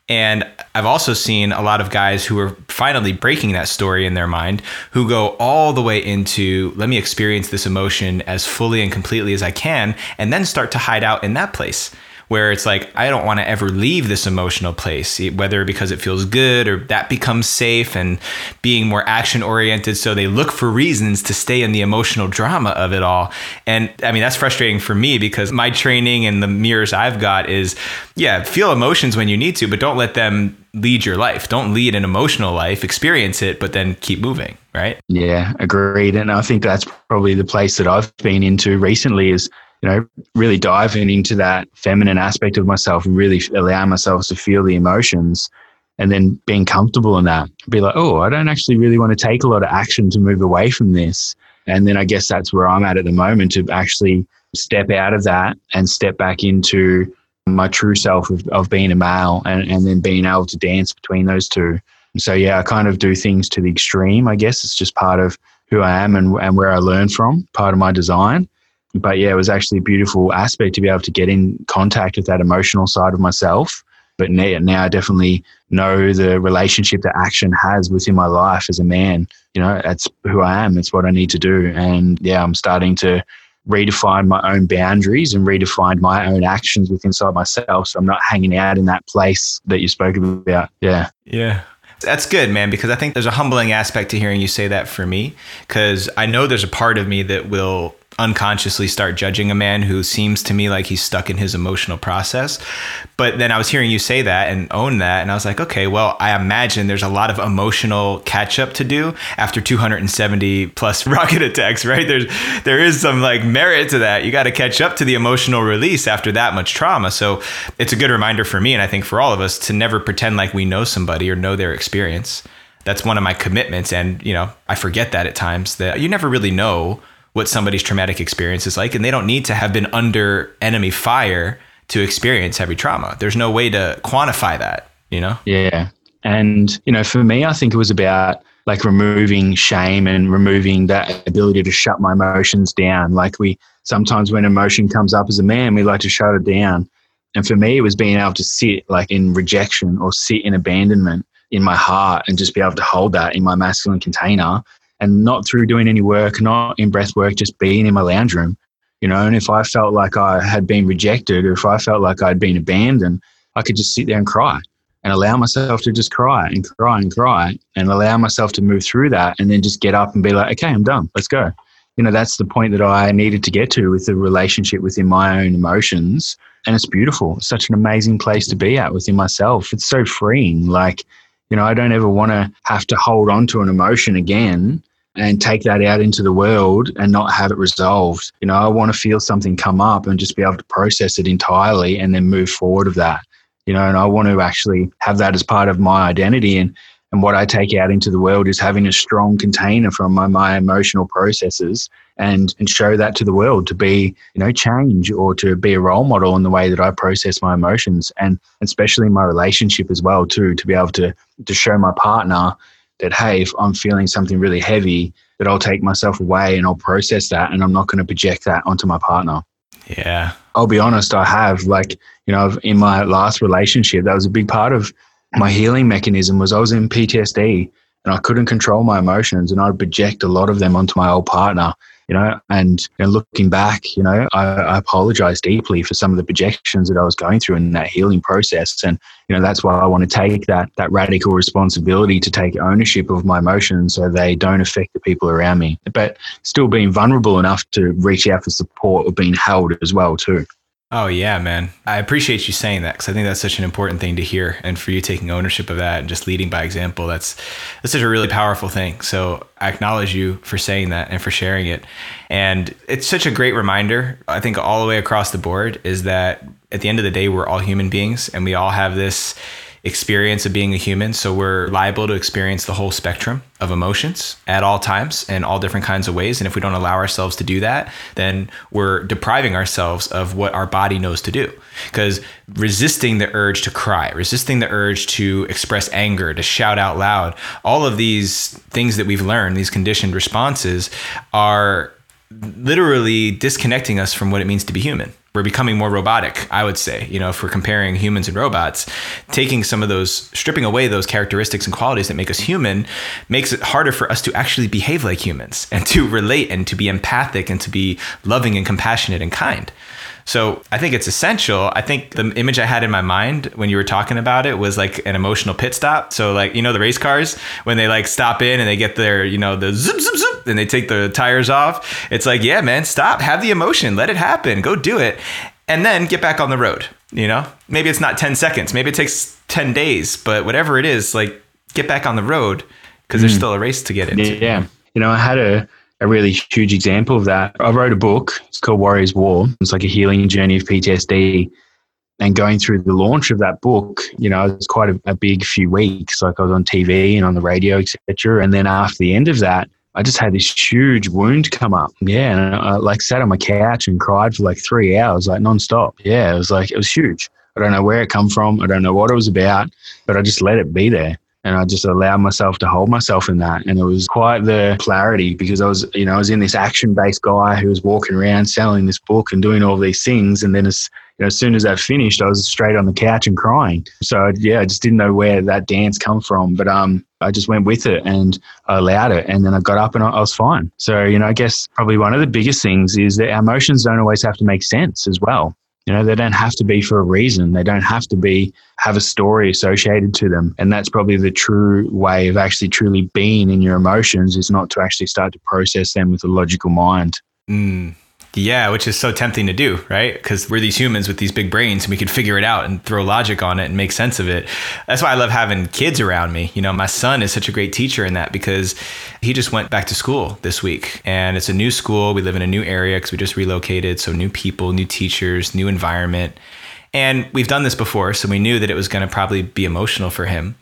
And I've also seen a lot of guys who are finally breaking that story in their mind who go all the way into let me experience this emotion as fully and completely as I can and then start to hide out in that place where it's like I don't want to ever leave this emotional place, whether because it feels good or that becomes safe and being more action oriented. So they look for reasons to stay in the emotional drama of it all. And I mean, that's frustrating for me because my training and the mirrors I've got is, yeah, feel emotions when you need to, but don't let them lead your life. Don't lead an emotional life, experience it, but then keep moving, right? Yeah, agreed. And I think that's probably the place that I've been into recently is, you know, really diving into that feminine aspect of myself and really allowing myself to feel the emotions and then being comfortable in that. Be like, oh, I don't actually really want to take a lot of action to move away from this. And then I guess that's where I'm at at the moment to actually step out of that and step back into my true self of, of being a male and, and then being able to dance between those two. So, yeah, I kind of do things to the extreme. I guess it's just part of who I am and, and where I learn from, part of my design. But yeah, it was actually a beautiful aspect to be able to get in contact with that emotional side of myself. But now, now I definitely know the relationship that action has within my life as a man. You know, that's who I am. It's what I need to do. And yeah, I'm starting to redefine my own boundaries and redefined my own actions within inside myself. So I'm not hanging out in that place that you spoke about. Yeah. Yeah. That's good, man, because I think there's a humbling aspect to hearing you say that for me. Because I know there's a part of me that will unconsciously start judging a man who seems to me like he's stuck in his emotional process. But then I was hearing you say that and own that. And I was like, okay, well, I imagine there's a lot of emotional catch up to do after 270 plus <laughs> rocket attacks, right? There's, there is some like merit to that. You got to catch up to the emotional release after that much trauma. So it's a good reminder for me. And I think for all of us to never pretend like we know somebody or know their experience. That's one of my commitments. And, you know, I forget that at times that you never really know what somebody's traumatic experience is like, and they don't need to have been under enemy fire to experience heavy trauma. There's no way to quantify that, you know? Yeah. And, you know, for me, I think it was about like removing shame and removing that ability to shut my emotions down. Like we sometimes when emotion comes up as a man, we like to shut it down. And for me, it was being able to sit like in rejection or sit in abandonment in my heart and just be able to hold that in my masculine container and not through doing any work, not in breath work, just being in my lounge room, you know. And if I felt like I had been rejected or if I felt like I'd been abandoned, I could just sit there and cry and allow myself to just cry and cry and cry and allow myself to move through that and then just get up and be like, okay, I'm done. Let's go. You know, that's the point that I needed to get to with the relationship within my own emotions. And it's beautiful. It's such an amazing place to be at within myself. It's so freeing. Like, you know, I don't ever want to have to hold on to an emotion again and take that out into the world and not have it resolved. You know, I want to feel something come up and just be able to process it entirely and then move forward of that. You know, and I want to actually have that as part of my identity and and what I take out into the world is having a strong container from my, my emotional processes and, and show that to the world to be, you know, change or to be a role model in the way that I process my emotions and especially my relationship as well too, to be able to to show my partner that hey, if I'm feeling something really heavy, that I'll take myself away and I'll process that and I'm not going to project that onto my partner. Yeah. I'll be honest, I have like, you know, in my last relationship, that was a big part of my healing mechanism was I was in PTSD and I couldn't control my emotions and I'd project a lot of them onto my old partner you know, and know, looking back, you know, I, I apologize deeply for some of the projections that I was going through in that healing process. And, you know, that's why I want to take that, that radical responsibility to take ownership of my emotions so they don't affect the people around me, but still being vulnerable enough to reach out for support or being held as well, too. Oh yeah, man. I appreciate you saying that because I think that's such an important thing to hear, and for you taking ownership of that and just leading by example. That's that's such a really powerful thing. So I acknowledge you for saying that and for sharing it. And it's such a great reminder. I think all the way across the board is that at the end of the day, we're all human beings, and we all have this experience of being a human. So we're liable to experience the whole spectrum of emotions at all times in all different kinds of ways. And if we don't allow ourselves to do that, then we're depriving ourselves of what our body knows to do. Because resisting the urge to cry, resisting the urge to express anger, to shout out loud, all of these things that we've learned, these conditioned responses, are literally disconnecting us from what it means to be human we're becoming more robotic i would say you know if we're comparing humans and robots taking some of those stripping away those characteristics and qualities that make us human makes it harder for us to actually behave like humans and to relate and to be empathic and to be loving and compassionate and kind So I think it's essential. I think the image I had in my mind when you were talking about it was like an emotional pit stop. So like you know the race cars when they like stop in and they get their you know the zip zip zip and they take the tires off. It's like yeah man, stop, have the emotion, let it happen, go do it, and then get back on the road. You know, maybe it's not ten seconds, maybe it takes ten days, but whatever it is, like get back on the road because there's mm. still a race to get into. Yeah, you know, I had a a really huge example of that. I wrote a book. It's called Warriors War. It's like a healing journey of PTSD. And going through the launch of that book, you know, it was quite a, a big few weeks. Like I was on TV and on the radio, etc. And then after the end of that, I just had this huge wound come up. Yeah, and I like sat on my couch and cried for like three hours, like nonstop. Yeah, it was like it was huge. I don't know where it come from. I don't know what it was about, but I just let it be there and I just allowed myself to hold myself in that. And it was quite the clarity because I was, you know, I was in this action based guy who was walking around selling this book and doing all these things. And then as, you know, as soon as I finished, I was straight on the couch and crying. So yeah, I just didn't know where that dance come from, but um, I just went with it and I allowed it, and then I got up and I was fine. So you know, I guess probably one of the biggest things is that our emotions don't always have to make sense as well. You know, they don't have to be for a reason. They don't have to be have a story associated to them. And that's probably the true way of actually truly being in your emotions is not to actually start to process them with a logical mind. Mm. Yeah, which is so tempting to do, right? Because we're these humans with these big brains and we can figure it out and throw logic on it and make sense of it. That's why I love having kids around me. You know, my son is such a great teacher in that because he just went back to school this week and it's a new school. We live in a new area because we just relocated. So, new people, new teachers, new environment. And we've done this before, so we knew that it was going to probably be emotional for him.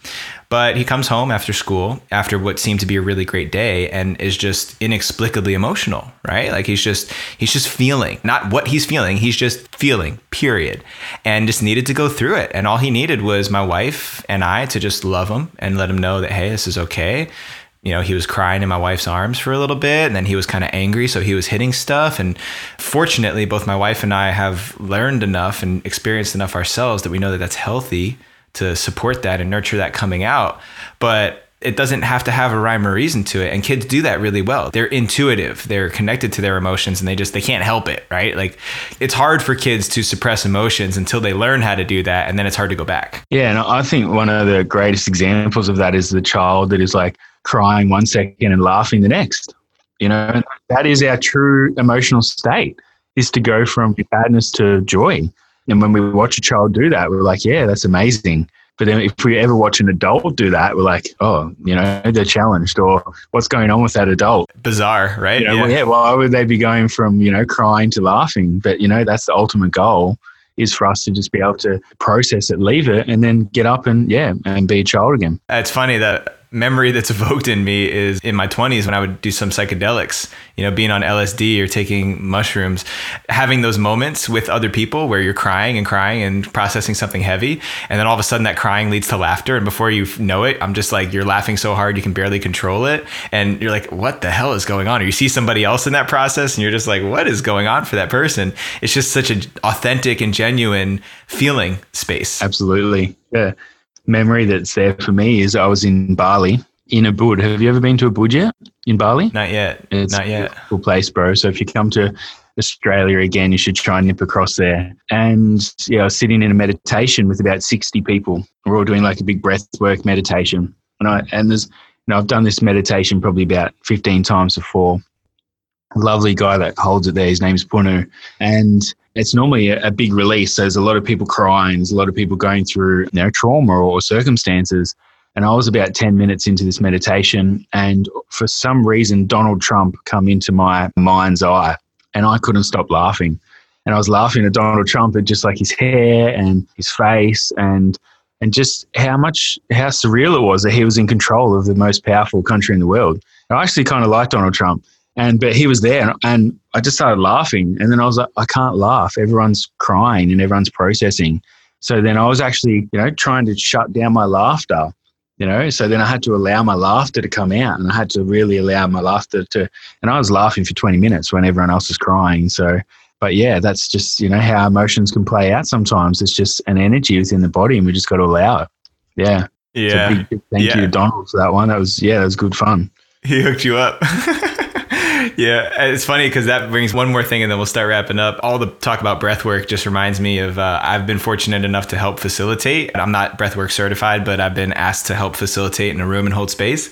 But he comes home after school, after what seemed to be a really great day, and is just inexplicably emotional, right? Like he's just he's just feeling, not what he's feeling, he's just feeling, period. And just needed to go through it. And all he needed was my wife and I to just love him and let him know that, hey, this is okay you know, he was crying in my wife's arms for a little bit and then he was kind of angry. So he was hitting stuff. And fortunately, both my wife and I have learned enough and experienced enough ourselves that we know that that's healthy to support that and nurture that coming out. But it doesn't have to have a rhyme or reason to it. And kids do that really well. They're intuitive. They're connected to their emotions and they just they can't help it right? Like it's hard for kids to suppress emotions until they learn how to do that and then it's hard to go back. Yeah and i think one of the greatest examples of that is the child that is like crying one second and laughing the next. You know that is our true emotional state is to go from sadness to joy. And when we watch a child do that we're like yeah that's amazing but then if we ever watch an adult do that, we're like, oh, you know, they're challenged or what's going on with that adult? Bizarre, right? You know, yeah. Well, yeah. Why would they be going from, you know, crying to laughing? But, you know, that's the ultimate goal is for us to just be able to process it, leave it, and then get up and, yeah, and be a child again. It's funny that memory that's evoked in me is in my 20s when I would do some psychedelics, you know, being on LSD or taking mushrooms, having those moments with other people where you're crying and crying and processing something heavy. And then all of a sudden that crying leads to laughter. And before you know it, I'm just like, you're laughing so hard you can barely control it. And you're like, what the hell is going on? Or you see somebody else in that process and you're just like, what is going on for that person? It's just such an authentic and genuine feeling space. Absolutely. Yeah memory that's there for me is I was in Bali in a Ubud. Have you ever been to Ubud yet in Bali? Not yet. It's Not yet. A cool place, bro. So if you come to Australia again, you should try and nip across there. And yeah, I was sitting in a meditation with about 60 people. We're all doing like a big breath work meditation. And I and there's you know, I've done this meditation probably about 15 times before. A lovely guy that holds it there. His name's Punu. And it's normally a, a, big release. There's a lot of people crying, there's a lot of people going through trauma or circumstances. And I was about 10 minutes into this meditation, and for some reason, Donald Trump come into my mind's eye, and I couldn't stop laughing. And I was laughing at Donald Trump at just like his hair and his face and and just how much how surreal it was that he was in control of the most powerful country in the world. I actually kind of like Donald Trump. And but he was there, and, I just started laughing. And then I was like, I can't laugh. Everyone's crying and everyone's processing. So then I was actually, you know, trying to shut down my laughter. You know, so then I had to allow my laughter to come out, and I had to really allow my laughter to. And I was laughing for twenty minutes when everyone else was crying. So, but yeah, that's just you know how emotions can play out. Sometimes it's just an energy within the body, and we just got to allow it. Yeah. Yeah. Big, big thank yeah. you, Donald, for that one. That was yeah, that was good fun. He hooked you up. <laughs> yeah, it's funny because that brings one more thing, and then we'll start wrapping up. All the talk about breath work just reminds me of uh, I've been fortunate enough to help facilitate. I'm not breath work certified, but I've been asked to help facilitate in a room and hold space.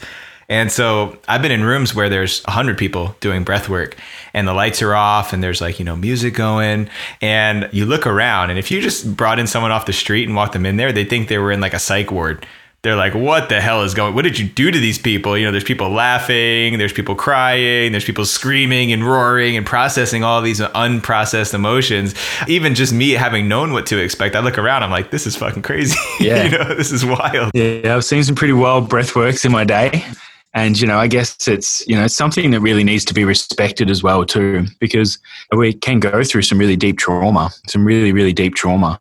And so I've been in rooms where there's 100 people doing breath work and the lights are off and there's like, you know, music going. And you look around, and if you just brought in someone off the street and walked them in there, they think they were in like a psych ward they're like, what the hell is going? What did you do to these people? You know, there's people laughing, there's people crying, there's people screaming and roaring and processing all these unprocessed emotions. Even just me having known what to expect, I look around, I'm like, this is fucking crazy. <laughs> Yeah, you know, this is wild. Yeah, I've seen some pretty wild breathworks in my day. And, you know, I guess it's, you know, it's something that really needs to be respected as well, too, because we can go through some really deep trauma, some really, really deep trauma.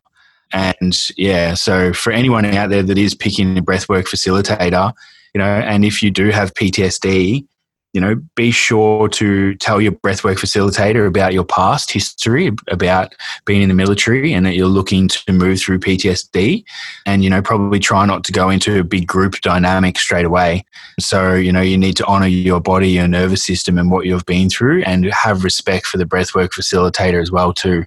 And yeah, so for anyone out there that is picking a breathwork facilitator, you know, and if you do have PTSD, you know, be sure to tell your breathwork facilitator about your past history, about being in the military and that you're looking to move through PTSD. And, you know, probably try not to go into a big group dynamic straight away. So, you know, you need to honor your body, your nervous system, and what you've been through and have respect for the breathwork facilitator as well, too.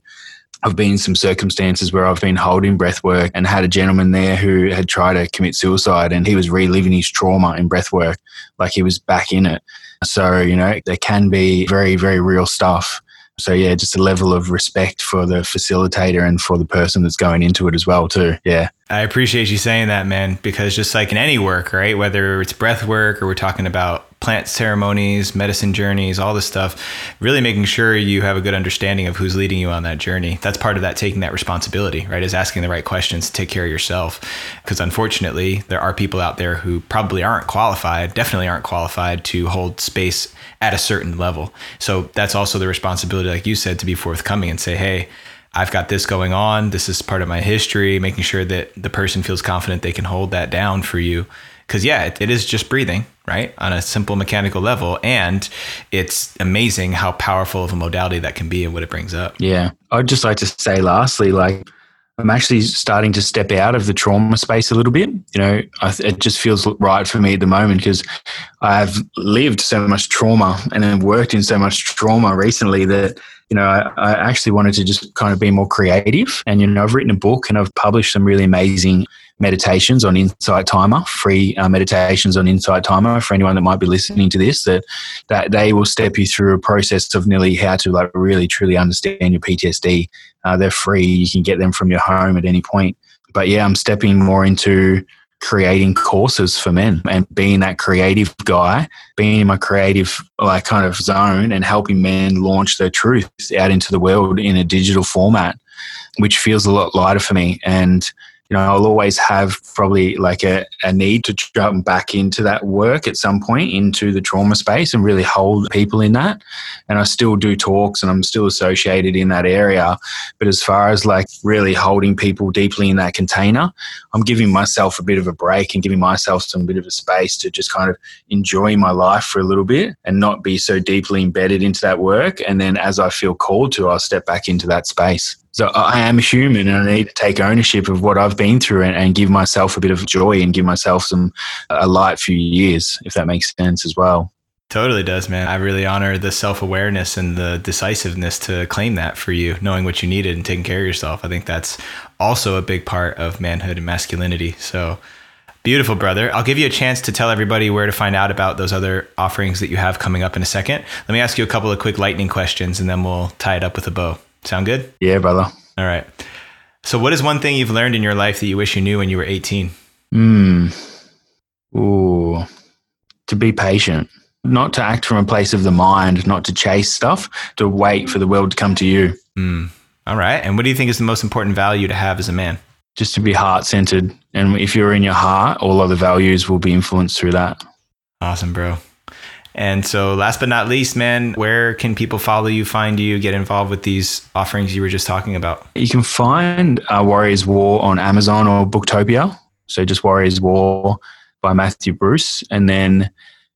I've been in some circumstances where I've been holding breath work and had a gentleman there who had tried to commit suicide and he was reliving his trauma in breath work, like he was back in it. So, you know, there can be very, very real stuff. So yeah, just a level of respect for the facilitator and for the person that's going into it as well too. Yeah. I appreciate you saying that, man, because just like in any work, right? Whether it's breath work or we're talking about plant ceremonies, medicine journeys, all this stuff, really making sure you have a good understanding of who's leading you on that journey. That's part of that taking that responsibility, right? Is asking the right questions to take care of yourself. Because unfortunately, there are people out there who probably aren't qualified, definitely aren't qualified to hold space at a certain level. So that's also the responsibility, like you said, to be forthcoming and say, hey, I've got this going on. This is part of my history, making sure that the person feels confident they can hold that down for you because yeah, it, it is just breathing, right, on a simple mechanical level, and it's amazing how powerful of a modality that can be and what it brings up. Yeah, I'd just like to say, lastly, like I'm actually starting to step out of the trauma space a little bit. You know, I, it just feels right for me at the moment because I've lived so much trauma and I've worked in so much trauma recently that you know, I, I, actually wanted to just kind of be more creative. And, you know, I've written a book and I've published some really amazing meditations on Insight Timer, free uh, meditations on Insight Timer for anyone that might be listening to this, that, that they will step you through a process of nearly how to like really truly understand your PTSD. Uh, they're free. You can get them from your home at any point. But yeah, I'm stepping more into creating courses for men and being that creative guy, being in my creative like kind of zone and helping men launch their truth out into the world in a digital format, which feels a lot lighter for me. And you know, I'll always have probably like a, a need to jump back into that work at some point into the trauma space and really hold people in that. And I still do talks and I'm still associated in that area. But as far as like really holding people deeply in that container, I'm giving myself a bit of a break and giving myself some bit of a space to just kind of enjoy my life for a little bit and not be so deeply embedded into that work. And then as I feel called to, I'll step back into that space. So I am a human and I need to take ownership of what I've been through and, and, give myself a bit of joy and give myself some a light few years, if that makes sense as well. Totally does, man. I really honor the self awareness and the decisiveness to claim that for you, knowing what you needed and taking care of yourself. I think that's also a big part of manhood and masculinity. So beautiful, brother. I'll give you a chance to tell everybody where to find out about those other offerings that you have coming up in a second. Let me ask you a couple of quick lightning questions and then we'll tie it up with a bow. Sound good? Yeah, brother. All right. So, what is one thing you've learned in your life that you wish you knew when you were 18? Hmm. Ooh. To be patient, not to act from a place of the mind, not to chase stuff, to wait for the world to come to you. Hmm. All right. And what do you think is the most important value to have as a man? Just to be heart centered. And if you're in your heart, all other values will be influenced through that. Awesome, bro. And so, last but not least, man, where can people follow you, find you, get involved with these offerings you were just talking about? You can find uh, Warriors War on Amazon or Booktopia. So, just Warriors War by Matthew Bruce. And then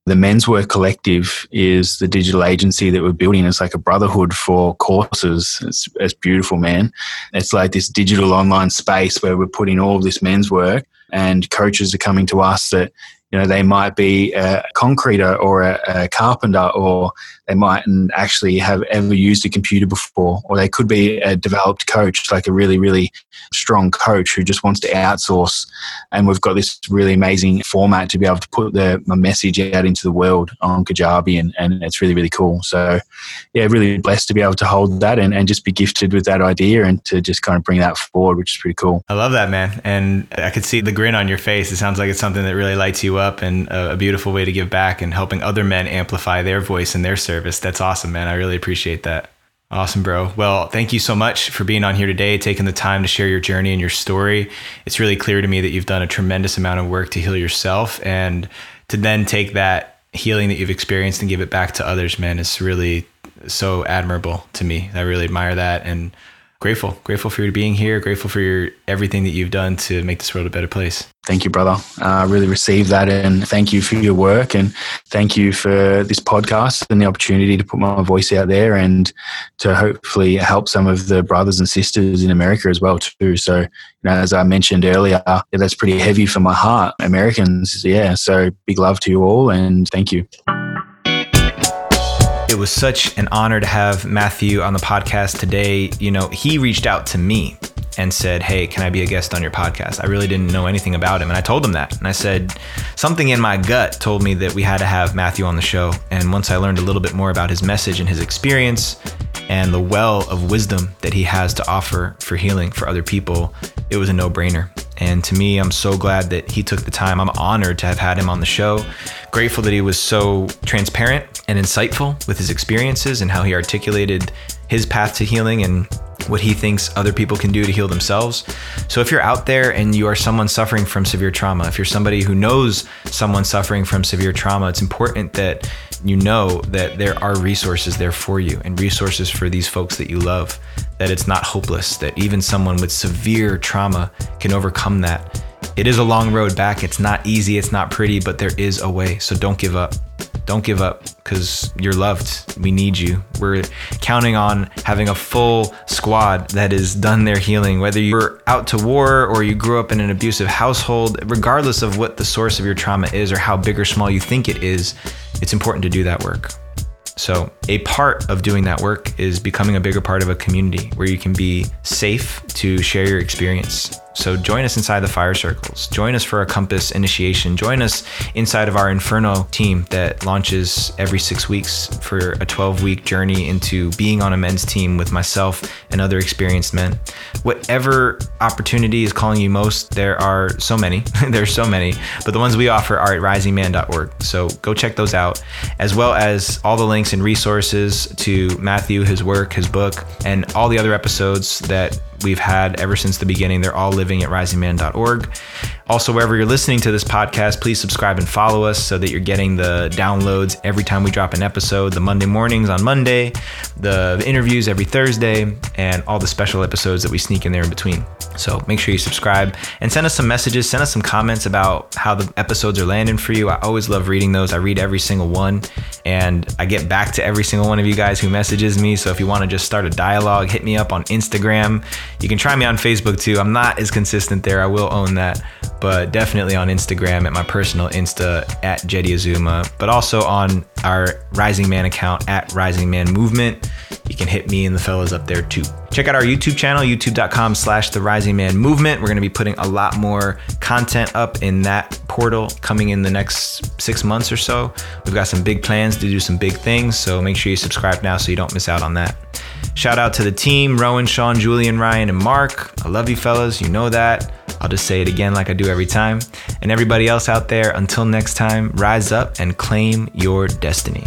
the Men's Work Collective is the digital agency that we're building. It's like a brotherhood for courses. It's, it's beautiful, man. It's like this digital online space where we're putting all of this men's work, and coaches are coming to us that you know, they might be a concreter or a, a carpenter, or they mightn't actually have ever used a computer before, or they could be a developed coach, like a really, really strong coach who just wants to outsource. And we've got this really amazing format to be able to put the message out into the world on Kajabi, and, and it's really, really cool. So, yeah, really blessed to be able to hold that and, and just be gifted with that idea and to just kind of bring that forward, which is pretty cool. I love that, man. And I could see the grin on your face. It sounds like it's something that really lights you up and a, a beautiful way to give back and helping other men amplify their voice and their service. That's awesome, man. I really appreciate that. Awesome, bro. Well, thank you so much for being on here today, taking the time to share your journey and your story. It's really clear to me that you've done a tremendous amount of work to heal yourself and to then take that healing that you've experienced and give it back to others, man, is really so admirable to me. I really admire that and grateful, grateful for you being here, grateful for your everything that you've done to make this world a better place. Thank you, brother. I uh, really received that, and thank you for your work, and thank you for this podcast and the opportunity to put my voice out there, and to hopefully help some of the brothers and sisters in America as well too. So, you know, as I mentioned earlier, that's pretty heavy for my heart. Americans, yeah. So, big love to you all, and thank you. It was such an honor to have Matthew on the podcast today. You know, he reached out to me and said, Hey, can I be a guest on your podcast? I really didn't know anything about him. And I told him that. And I said, Something in my gut told me that we had to have Matthew on the show. And once I learned a little bit more about his message and his experience and the well of wisdom that he has to offer for healing for other people, it was a no brainer. And to me, I'm so glad that he took the time. I'm honored to have had him on the show. Grateful that he was so transparent and insightful with his experiences and how he articulated his path to healing and what he thinks other people can do to heal themselves. So if you're out there and you are someone suffering from severe trauma, if you're somebody who knows someone suffering from severe trauma, it's important that you know that there are resources there for you and resources for these folks that you love that it's not hopeless, that even someone with severe trauma can overcome that. It is a long road back. It's not easy, it's not pretty, but there is a way. So don't give up. Don't give up because you're loved. We need you. We're counting on having a full squad that has done their healing, whether you're out to war or you grew up in an abusive household, regardless of what the source of your trauma is or how big or small you think it is, it's important to do that work. So, a part of doing that work is becoming a bigger part of a community where you can be safe to share your experience so join us inside the fire circles. Join us for a compass initiation. Join us inside of our Inferno team that launches every six weeks for a 12 week journey into being on a men's team with myself and other experienced men. Whatever opportunity is calling you most, there are so many. <laughs> There's so many, but the ones we offer are at risingman.org. So go check those out, as well as all the links and resources to Matthew, his work, his book, and all the other episodes that we've had ever since the beginning. They're all living at risingman.org. Also, wherever you're listening to this podcast, please subscribe and follow us so that you're getting the downloads every time we drop an episode. The Monday mornings on Monday, the interviews every Thursday, and all the special episodes that we sneak in there in between. So make sure you subscribe and send us some messages. Send us some comments about how the episodes are landing for you. I always love reading those. I read every single one and I get back to every single one of you guys who messages me. So if you want to just start a dialogue, hit me up on Instagram. You can try me on Facebook too. I'm not as consistent there. I will own that, but definitely on Instagram at my personal Insta at Jeddy Azuma, but also on our Rising Man account at Rising Man Movement. You can hit me and the fellas up there too. Check out our YouTube channel, youtube.com slash the Rising Man Movement. We're going to be putting a lot more content up in that portal coming in the next six months or so. We've got some big plans to do some big things, so make sure you subscribe now so you don't miss out on that. Shout out to the team Rowan, Sean, Julian, Ryan, and Mark. I love you fellas. You know that. I'll just say it again like I do every time. And everybody else out there, until next time, rise up and claim your destiny.